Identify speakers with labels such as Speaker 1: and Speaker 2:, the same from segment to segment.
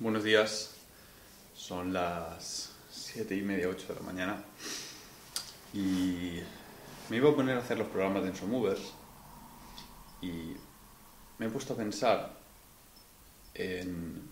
Speaker 1: Buenos días. Son las siete y media, 8 de la mañana. Y me iba a poner a hacer los programas de Ensomovers. Y me he puesto a pensar en,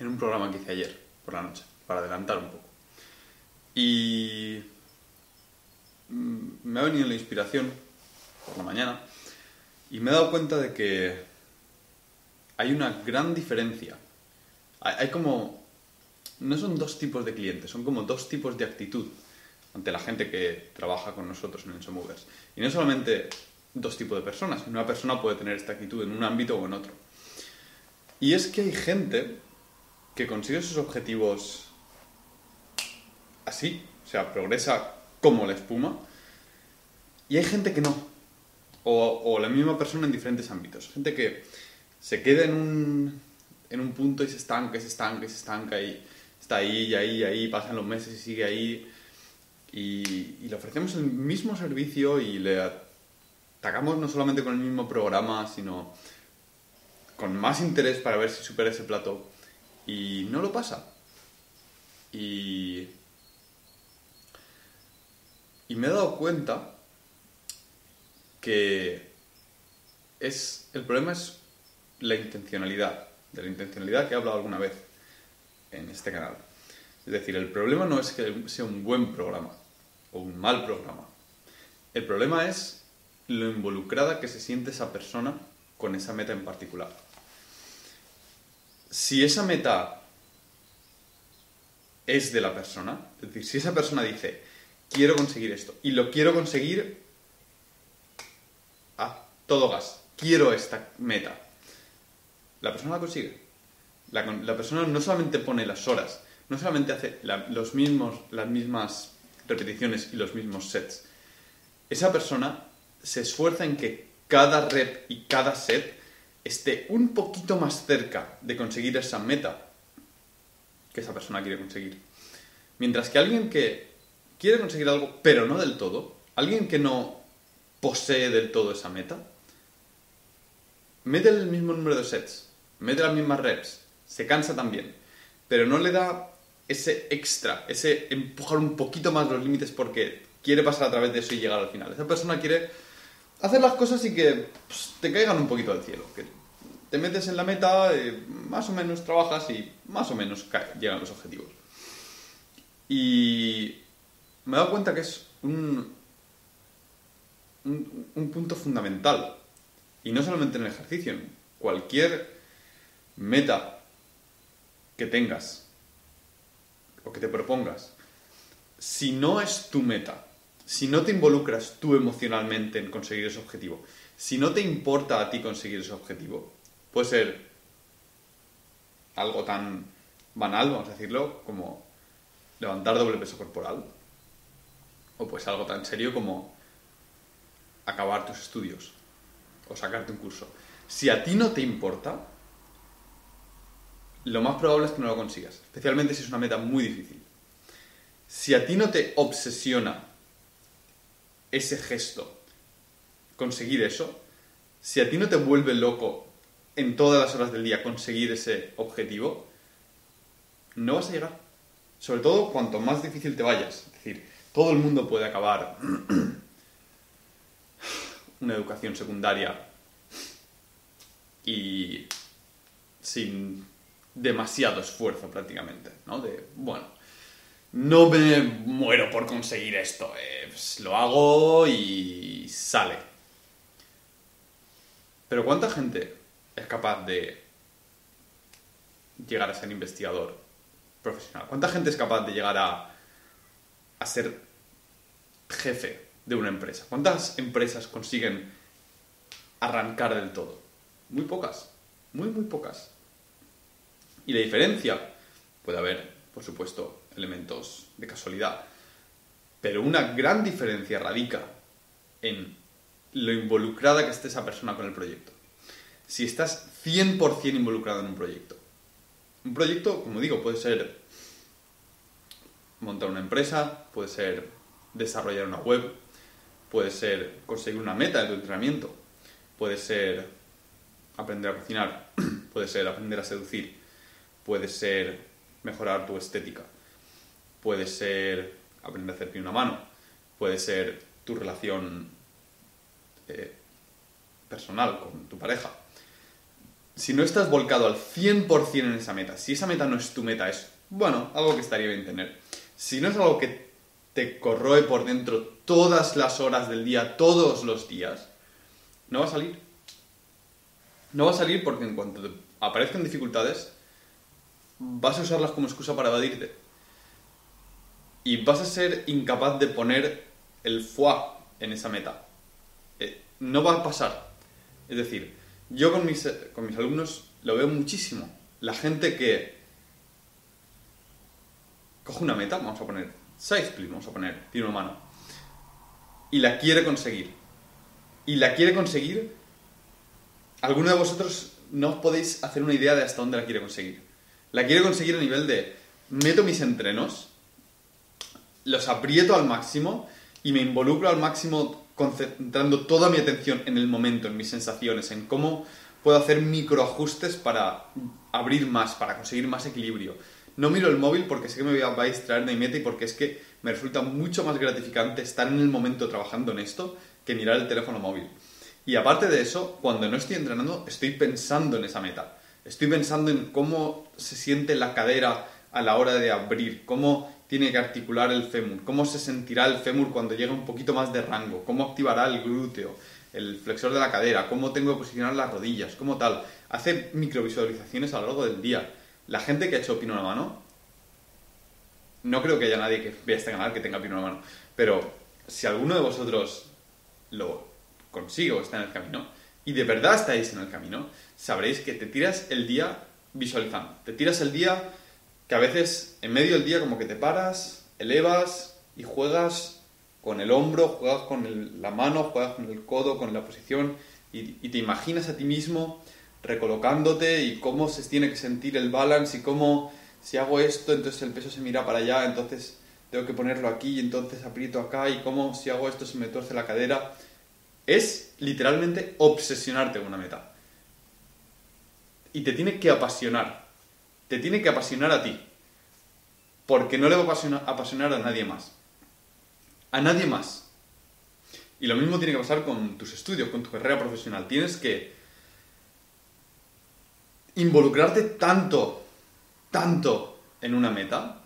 Speaker 1: en un programa que hice ayer por la noche, para adelantar un poco. Y mm, me ha venido la inspiración por la mañana y me he dado cuenta de que hay una gran diferencia. Hay, como... No son dos tipos de clientes, son como dos tipos de actitud ante la gente que trabaja con nosotros en Ensomovers. Y no solamente dos tipos de personas, una persona puede tener esta actitud en un ámbito o en otro. Y es que hay gente que consigue sus objetivos así, o sea, progresa como la espuma, y hay gente que no, o, o la misma persona en diferentes ámbitos, gente que se queda en un, en un punto y se estanca, se estanca, se estanca, y está ahí, y ahí, y ahí, pasan los meses y sigue ahí, y, y le ofrecemos el mismo servicio y le atacamos no solamente con el mismo programa, sino con más interés para ver si supera ese plato, y no lo pasa. Y y me he dado cuenta que es, el problema es la intencionalidad, de la intencionalidad que he hablado alguna vez en este canal. Es decir, el problema no es que sea un buen programa o un mal programa. El problema es lo involucrada que se siente esa persona con esa meta en particular. Si esa meta es de la persona, es decir, si esa persona dice, quiero conseguir esto y lo quiero conseguir a todo gas, quiero esta meta, la persona la consigue. La, persona no solamente pone las horas, no solamente hace los mismos, las mismas repeticiones y los mismos sets. Esa persona se esfuerza en que cada rep y cada set esté un poquito más cerca de conseguir esa meta que esa persona quiere conseguir. Mientras que alguien que quiere conseguir algo, pero no del todo, alguien que no posee del todo esa meta, mete el mismo número de sets, mete las mismas reps, se cansa también, pero no le da ese extra, ese empujar un poquito más los límites porque quiere pasar a través de eso y llegar al final. Esa persona quiere hacer las cosas y que pues, te caigan un poquito al cielo, que te metes en la meta, eh, más o menos trabajas y más o menos llegan los objetivos. Y me he dado cuenta que es un, un, un, punto fundamental. Y no solamente en el ejercicio, en cualquier meta que tengas o que te propongas. Si no es tu meta, si no te involucras tú emocionalmente en conseguir ese objetivo, si no te importa a ti conseguir ese objetivo, puede ser algo tan banal, vamos a decirlo, como levantar doble peso corporal, o pues algo tan serio como acabar tus estudios o sacarte un curso. Si a ti no te importa, lo más probable es que no lo consigas, especialmente si es una meta muy difícil. Si a ti no te obsesiona ese gesto, conseguir eso, si a ti no te vuelve loco en todas las horas del día conseguir ese objetivo, no vas a llegar. Sobre todo cuanto más difícil te vayas. Es decir, todo el mundo puede acabar una educación secundaria y sin demasiado esfuerzo prácticamente, ¿no? De, bueno, no me muero por conseguir esto, eh, pues lo hago y sale. Pero ¿cuánta gente es capaz de llegar a ser investigador profesional? ¿Cuánta gente es capaz de llegar a, a ser jefe de una empresa? ¿Cuántas empresas consiguen arrancar del todo? Muy pocas, muy, muy pocas. Y la diferencia, puede haber, por supuesto, elementos de casualidad, pero una gran diferencia radica en lo involucrada que esté esa persona con el proyecto. Si estás 100% involucrado en un proyecto. Un proyecto, como digo, puede ser montar una empresa, puede ser desarrollar una web, puede ser conseguir una meta de tu entrenamiento, puede ser aprender a cocinar, puede ser aprender a seducir, puede ser mejorar tu estética, puede ser aprender a hacer una mano, puede ser tu relación eh, personal con tu pareja. Si no estás volcado al 100% en esa meta, si esa meta no es tu meta, es, bueno, algo que estaría bien tener. Si no es algo que te corroe por dentro todas las horas del día, todos los días, no va a salir. No va a salir porque en cuanto te aparezcan dificultades, vas a usarlas como excusa para evadirte. Y vas a ser incapaz de poner el foie en esa meta. Eh, no va a pasar. Es decir, yo con mis, con mis alumnos lo veo muchísimo. La gente que coge una meta, vamos a poner side split, vamos a poner, una mano, y la quiere conseguir. Y la quiere conseguir, alguno de vosotros no podéis hacer una idea de hasta dónde la quiere conseguir. La quiere conseguir a nivel de, meto mis entrenos, los aprieto al máximo y me involucro al máximo concentrando toda mi atención en el momento, en mis sensaciones, en cómo puedo hacer microajustes para abrir más, para conseguir más equilibrio. No miro el móvil porque sé que me va a distraer de mi meta y porque es que me resulta mucho más gratificante estar en el momento trabajando en esto que mirar el teléfono móvil. Y aparte de eso, cuando no estoy entrenando, estoy pensando en esa meta. Estoy pensando en cómo se siente la cadera a la hora de abrir, cómo tiene que articular el fémur, cómo se sentirá el fémur cuando llega un poquito más de rango, cómo activará el glúteo, el flexor de la cadera, cómo tengo que posicionar las rodillas, cómo tal. Hace microvisualizaciones a lo largo del día. La gente que ha hecho pino a la mano, no creo que haya nadie que vea este canal que tenga pino a la mano, pero si alguno de vosotros lo consigue o está en el camino, y de verdad estáis en el camino, sabréis que te tiras el día visualizando. Te tiras el día que a veces en medio del día como que te paras, elevas y juegas con el hombro, juegas con la mano, juegas con el codo, con la posición y, te imaginas a ti mismo recolocándote y cómo se tiene que sentir el balance y cómo si hago esto entonces el peso se mira para allá, entonces tengo que ponerlo aquí y entonces aprieto acá y cómo si hago esto se me torce la cadera. Es literalmente obsesionarte con una meta. Y te tiene que apasionar te tiene que apasionar a ti. Porque no le va a apasionar, a nadie más. A nadie más. Y lo mismo tiene que pasar con tus estudios, con tu carrera profesional. Tienes que involucrarte tanto, tanto en una meta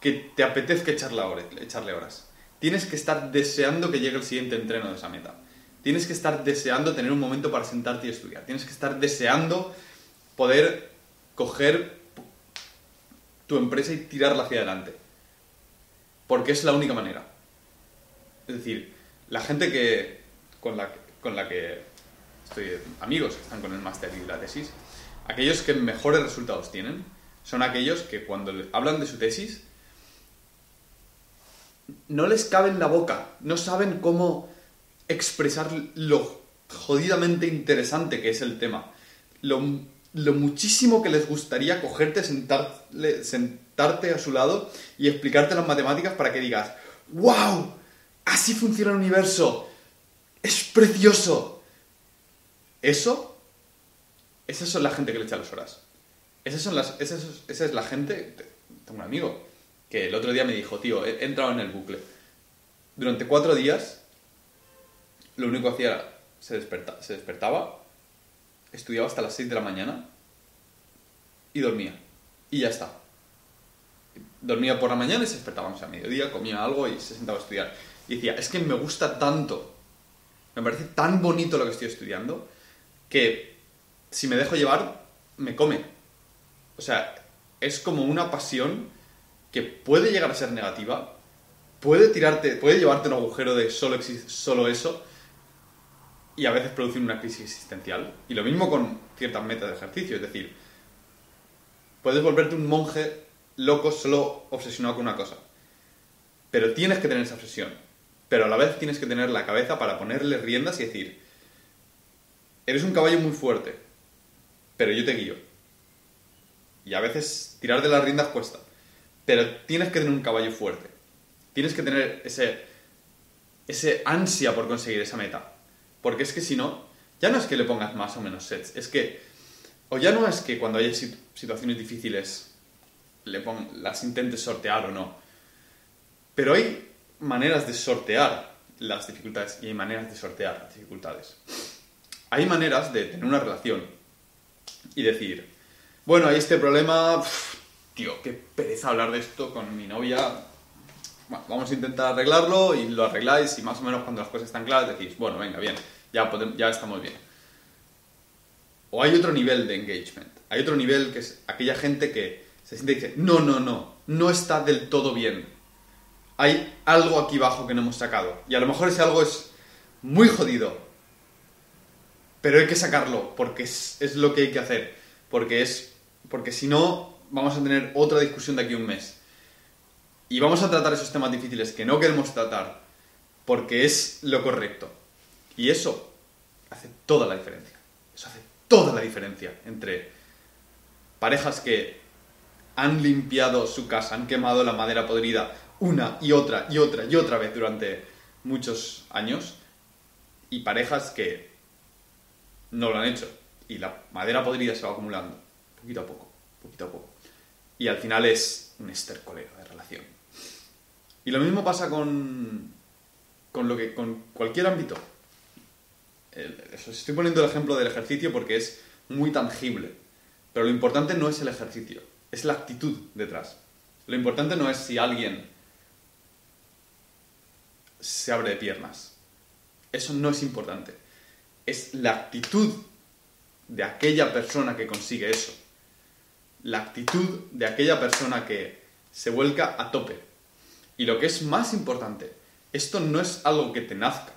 Speaker 1: que te apetezca echarle horas, echarle horas. Tienes que estar deseando que llegue el siguiente entreno de esa meta. Tienes que estar deseando tener un momento para sentarte y estudiar. Tienes que estar deseando poder coger tu empresa y tirarla hacia adelante. Porque es la única manera. Es decir, la gente que con la, con la que estoy amigos que están con el máster y la tesis, aquellos que mejores resultados tienen son aquellos que cuando hablan de su tesis no les cabe en la boca, no saben cómo expresar lo jodidamente interesante que es el tema, lo lo muchísimo que les gustaría cogerte, sentarte a su lado y explicarte las matemáticas para que digas, ¡Wow! Así funciona el universo. Es precioso. Eso, esas son la gente que le echa las horas. Esas son las, esa es la gente, tengo un amigo que el otro día me dijo, tío, he entrado en el bucle. Durante cuatro días, lo único que hacía era, se, se despertaba, estudiaba hasta las 6 de la mañana y dormía. Y ya está. Dormía por la mañana y se despertaba a mediodía, comía algo y se sentaba a estudiar. Y decía, es que me gusta tanto, me parece tan bonito lo que estoy estudiando, que si me dejo llevar, me come. O sea, es como una pasión que puede llegar a ser negativa, puede tirarte, puede llevarte un agujero de solo, solo eso, y a veces producir una crisis existencial. Y lo mismo con ciertas metas de ejercicio, es decir, puedes volverte un monje loco solo obsesionado con una cosa. Pero tienes que tener esa obsesión. Pero a la vez tienes que tener la cabeza para ponerle riendas y decir, eres un caballo muy fuerte, pero yo te guío. Y a veces tirar de las riendas cuesta. Pero tienes que tener un caballo fuerte. Tienes que tener ese, ese ansia por conseguir esa meta. Porque es que si no, ya no es que le pongas más o menos sets, es que o ya no es que cuando haya sit- situaciones difíciles le pon- las intentes sortear o no, pero hay maneras de sortear las dificultades y hay maneras de sortear las dificultades. Hay maneras de tener una relación y decir, bueno, hay este problema, uf, tío, qué pereza hablar de esto con mi novia. Bueno, vamos a intentar arreglarlo y lo arregláis y más o menos cuando las cosas están claras decís, bueno, venga, bien, ya, podem- ya estamos bien. O hay otro nivel de engagement. Hay otro nivel que es aquella gente que se siente y dice, no, no, no, no está del todo bien. Hay algo aquí abajo que no hemos sacado. Y a lo mejor ese algo es muy jodido. Pero hay que sacarlo porque es, lo que hay que hacer. Porque es. Porque si no, vamos a tener otra discusión de aquí a un mes. Y vamos a tratar esos temas difíciles que no queremos tratar porque es lo correcto. Y eso hace toda la diferencia. Eso hace toda la diferencia entre parejas que han limpiado su casa, han quemado la madera podrida una y otra y otra y otra vez durante muchos años y parejas que no lo han hecho y la madera podrida se va acumulando poquito a poco, poquito a poco. Y al final es un estercolero de relación. Y lo mismo pasa con, con, lo que, con cualquier ámbito. Estoy poniendo el ejemplo del ejercicio porque es muy tangible. Pero lo importante no es el ejercicio, es la actitud detrás. Lo importante no es si alguien se abre de piernas. Eso no es importante. Es la actitud de aquella persona que consigue eso. La actitud de aquella persona que se vuelca a tope. Y lo que es más importante, esto no es algo que te nazca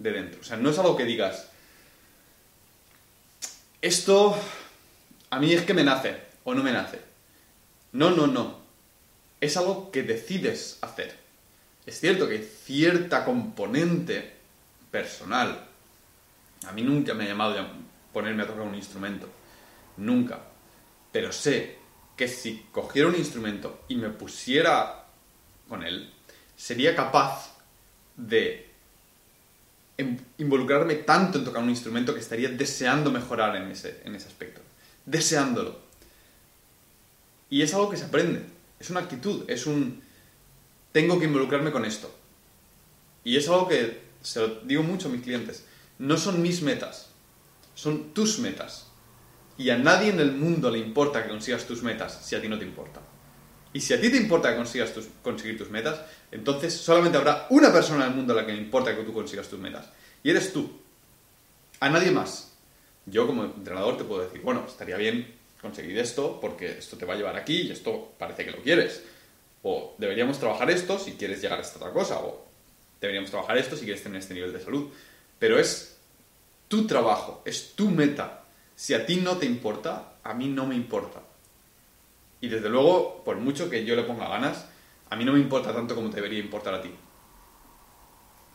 Speaker 1: de dentro. O sea, no es algo que digas, esto a mí es que me nace o no me nace. No, no, no. Es algo que decides hacer. Es cierto que hay cierta componente personal. A mí nunca me ha llamado a ponerme a tocar un instrumento. Nunca. Pero sé que si cogiera un instrumento y me pusiera con él, sería capaz de em- involucrarme tanto en tocar un instrumento que estaría deseando mejorar en ese, en ese aspecto. Deseándolo. Y es algo que se aprende. Es una actitud. Es un... Tengo que involucrarme con esto. Y es algo que se lo digo mucho a mis clientes. No son mis metas. Son tus metas. Y a nadie en el mundo le importa que consigas tus metas si a ti no te importa. Y si a ti te importa que consigas conseguir tus metas, entonces solamente habrá una persona en el mundo a la que le importa que tú consigas tus metas. Y eres tú. A nadie más. Yo como entrenador te puedo decir, bueno, estaría bien conseguir esto porque esto te va a llevar aquí y esto parece que lo quieres. O deberíamos trabajar esto si quieres llegar a esta otra cosa. O deberíamos trabajar esto si quieres tener este nivel de salud. Pero es tu trabajo, es tu meta. Si a ti no te importa, a mí no me importa. Y desde luego, por mucho que yo le ponga ganas, a mí no me importa tanto como te debería importar a ti.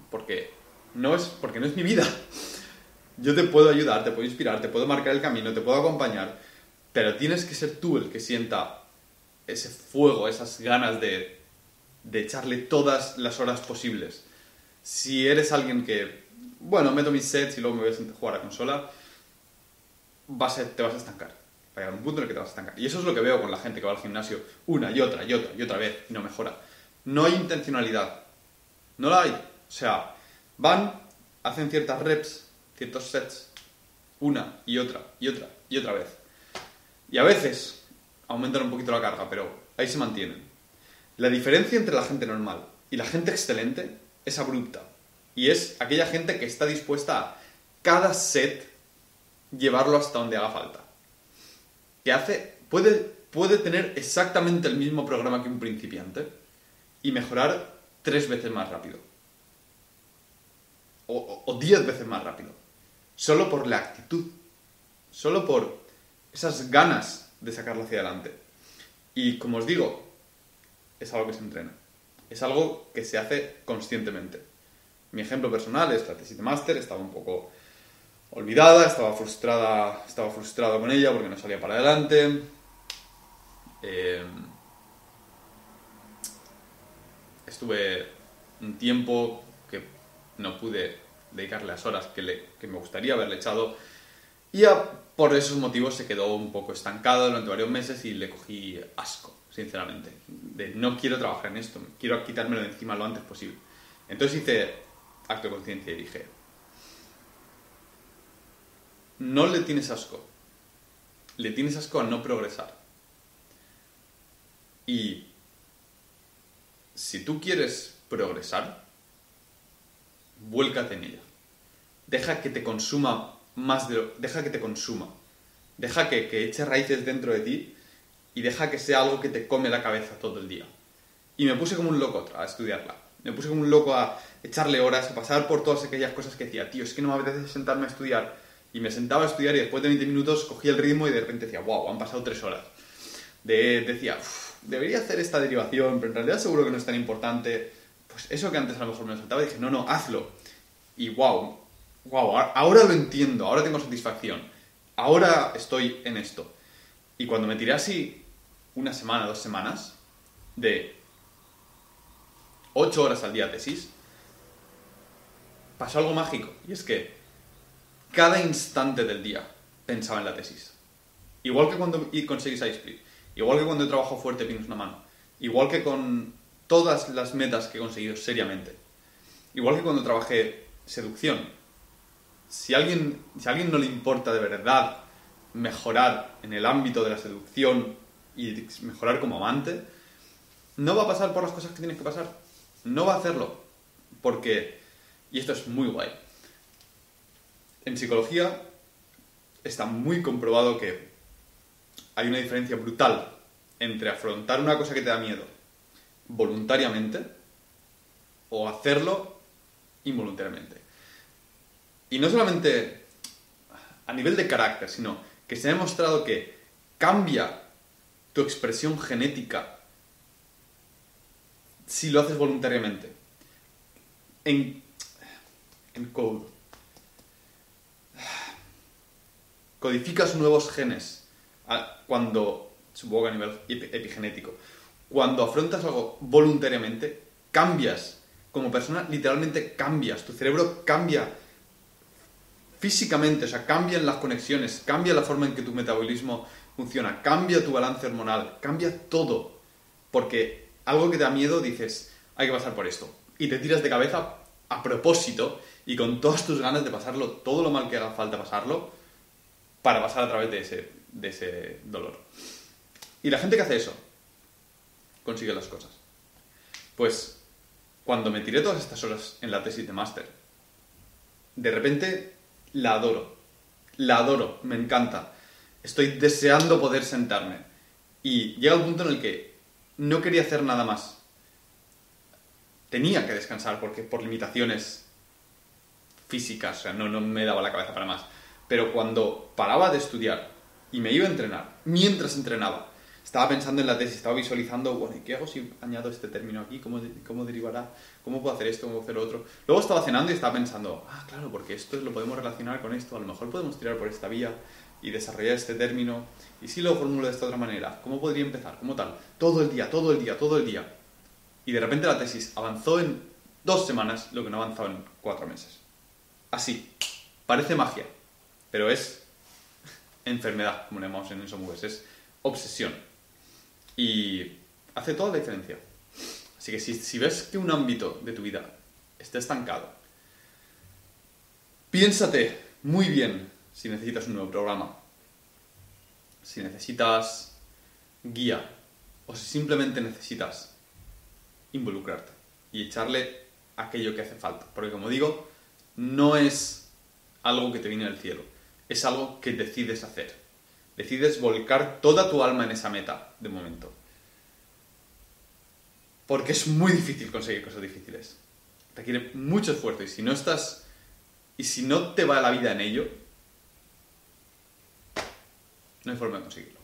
Speaker 1: Porque no es, porque no es mi vida. Yo te puedo ayudar, te puedo inspirar, te puedo marcar el camino, te puedo acompañar, pero tienes que ser tú el que sienta ese fuego, esas ganas de, de echarle todas las horas posibles. Si eres alguien que, bueno, meto mis sets y luego me voy a jugar a consola, vas a- te vas a estancar. Va a llegar un punto en el que te vas a estancar. Y eso es lo que veo con la gente que va al gimnasio una y otra y otra y otra vez y no mejora. No hay intencionalidad. No la hay. O sea, van, hacen ciertas reps, ciertos sets, una y otra y otra y otra vez. Y a veces aumentan un poquito la carga, pero ahí se mantienen. La diferencia entre la gente normal y la gente excelente es abrupta. Y es aquella gente que está dispuesta a cada set llevarlo hasta donde haga falta. Que hace, puede, puede tener exactamente el mismo programa que un principiante y mejorar tres veces más rápido. O, o- o diez veces más rápido. Solo por la actitud. Solo por esas ganas de sacarlo hacia adelante. Y como os digo, es algo que se entrena. Es algo que se hace conscientemente. Mi ejemplo personal es la tesis de máster, estaba un poco olvidada, estaba frustrada, estaba frustrado con ella porque no salía para adelante. Eh, estuve un tiempo que no pude dedicarle las horas que, me gustaría haberle echado y por esos motivos se quedó un poco estancado durante varios meses y le cogí asco, sinceramente. De no quiero trabajar en esto, quiero quitármelo de encima lo antes posible. Entonces hice acto de conciencia y dije, no le tienes asco, le tienes asco a no progresar. Y si tú quieres progresar, vuélcate en ella. Deja que te consuma más de lo... Deja que te consuma. Deja que, que eche raíces dentro de ti y deja que sea algo que te come la cabeza todo el día. Y me puse como un loco a estudiarla. Me puse como un loco a echarle horas, a pasar por todas aquellas cosas que decía, tío, es que no me apetece sentarme a estudiar. Y me sentaba a estudiar y después de 20 minutos cogía el ritmo y de repente decía, wow, han pasado tres horas. De, decía, debería hacer esta derivación, pero en realidad seguro que no es tan importante. Pues eso que antes a lo mejor me saltaba, dije, no, no, hazlo. Y wow, wow, ahora lo entiendo, ahora tengo satisfacción, ahora estoy en esto. Y cuando me tiré así una semana, dos semanas, de ocho horas al día tesis, pasó algo mágico. Y es que cada instante del día pensaba en la tesis. Igual que cuando conseguís iSplit, igual que cuando he trabajado fuerte pinos una mano, igual que con todas las metas que he conseguido seriamente, igual que cuando trabajé seducción, si alguien, si a alguien no le importa de verdad mejorar en el ámbito de la seducción y mejorar como amante, no va a pasar por las cosas que tienes que pasar. No va a hacerlo. Porque, y esto es muy guay, en psicología está muy comprobado que hay una diferencia brutal entre afrontar una cosa que te da miedo voluntariamente o hacerlo involuntariamente. Y no solamente a nivel de carácter, sino que se ha demostrado que cambia tu expresión genética si lo haces voluntariamente. En, en code. Codificas nuevos genes cuando, supongo que a nivel epigenético, cuando afrontas algo voluntariamente, cambias. Como persona, literalmente cambias. Tu cerebro cambia físicamente, o sea, cambian las conexiones, cambia la forma en que tu metabolismo funciona, cambia tu balance hormonal, cambia todo. Porque algo que te da miedo dices, hay que pasar por esto. Y te tiras de cabeza a propósito y con todas tus ganas de pasarlo, todo lo mal que haga falta pasarlo, para pasar a través de ese, de ese dolor. Y la gente que hace eso, consigue las cosas. Pues cuando me tiré todas estas horas en la tesis de máster, de repente la adoro. La adoro, me encanta. Estoy deseando poder sentarme. Y llega el punto en el que no quería hacer nada más. Tenía que descansar porque por limitaciones físicas, o sea, no, no me daba la cabeza para más. Pero cuando paraba de estudiar y me iba a entrenar, mientras entrenaba, estaba pensando en la tesis, estaba visualizando, bueno, ¿y qué hago si añado este término aquí? ¿Cómo, cómo derivará? ¿Cómo puedo hacer esto? ¿Cómo puedo hacer otro? Luego estaba cenando y estaba pensando, ah, claro, porque esto lo podemos relacionar con esto, a lo mejor podemos tirar por esta vía y desarrollar este término. ¿Y si lo formulo de esta otra manera? ¿Cómo podría empezar? ¿Cómo tal? Todo el día, todo el día, todo el día. Y de repente la tesis avanzó en dos semanas lo que no avanzaba en cuatro meses. Así. Parece magia, pero es enfermedad, como le llamamos en Ensomubes, es obsesión. Y hace toda la diferencia. Así que si, ves que un ámbito de tu vida está estancado, piénsate muy bien si necesitas un nuevo programa, si necesitas guía o si simplemente necesitas involucrarte y echarle aquello que hace falta. Porque como digo, no es algo que te viene del cielo, es algo que decides hacer decides volcar toda tu alma en esa meta de momento. Porque es muy difícil conseguir cosas difíciles. Requiere mucho esfuerzo y si no estás y si no te va la vida en ello, no hay forma de conseguirlo.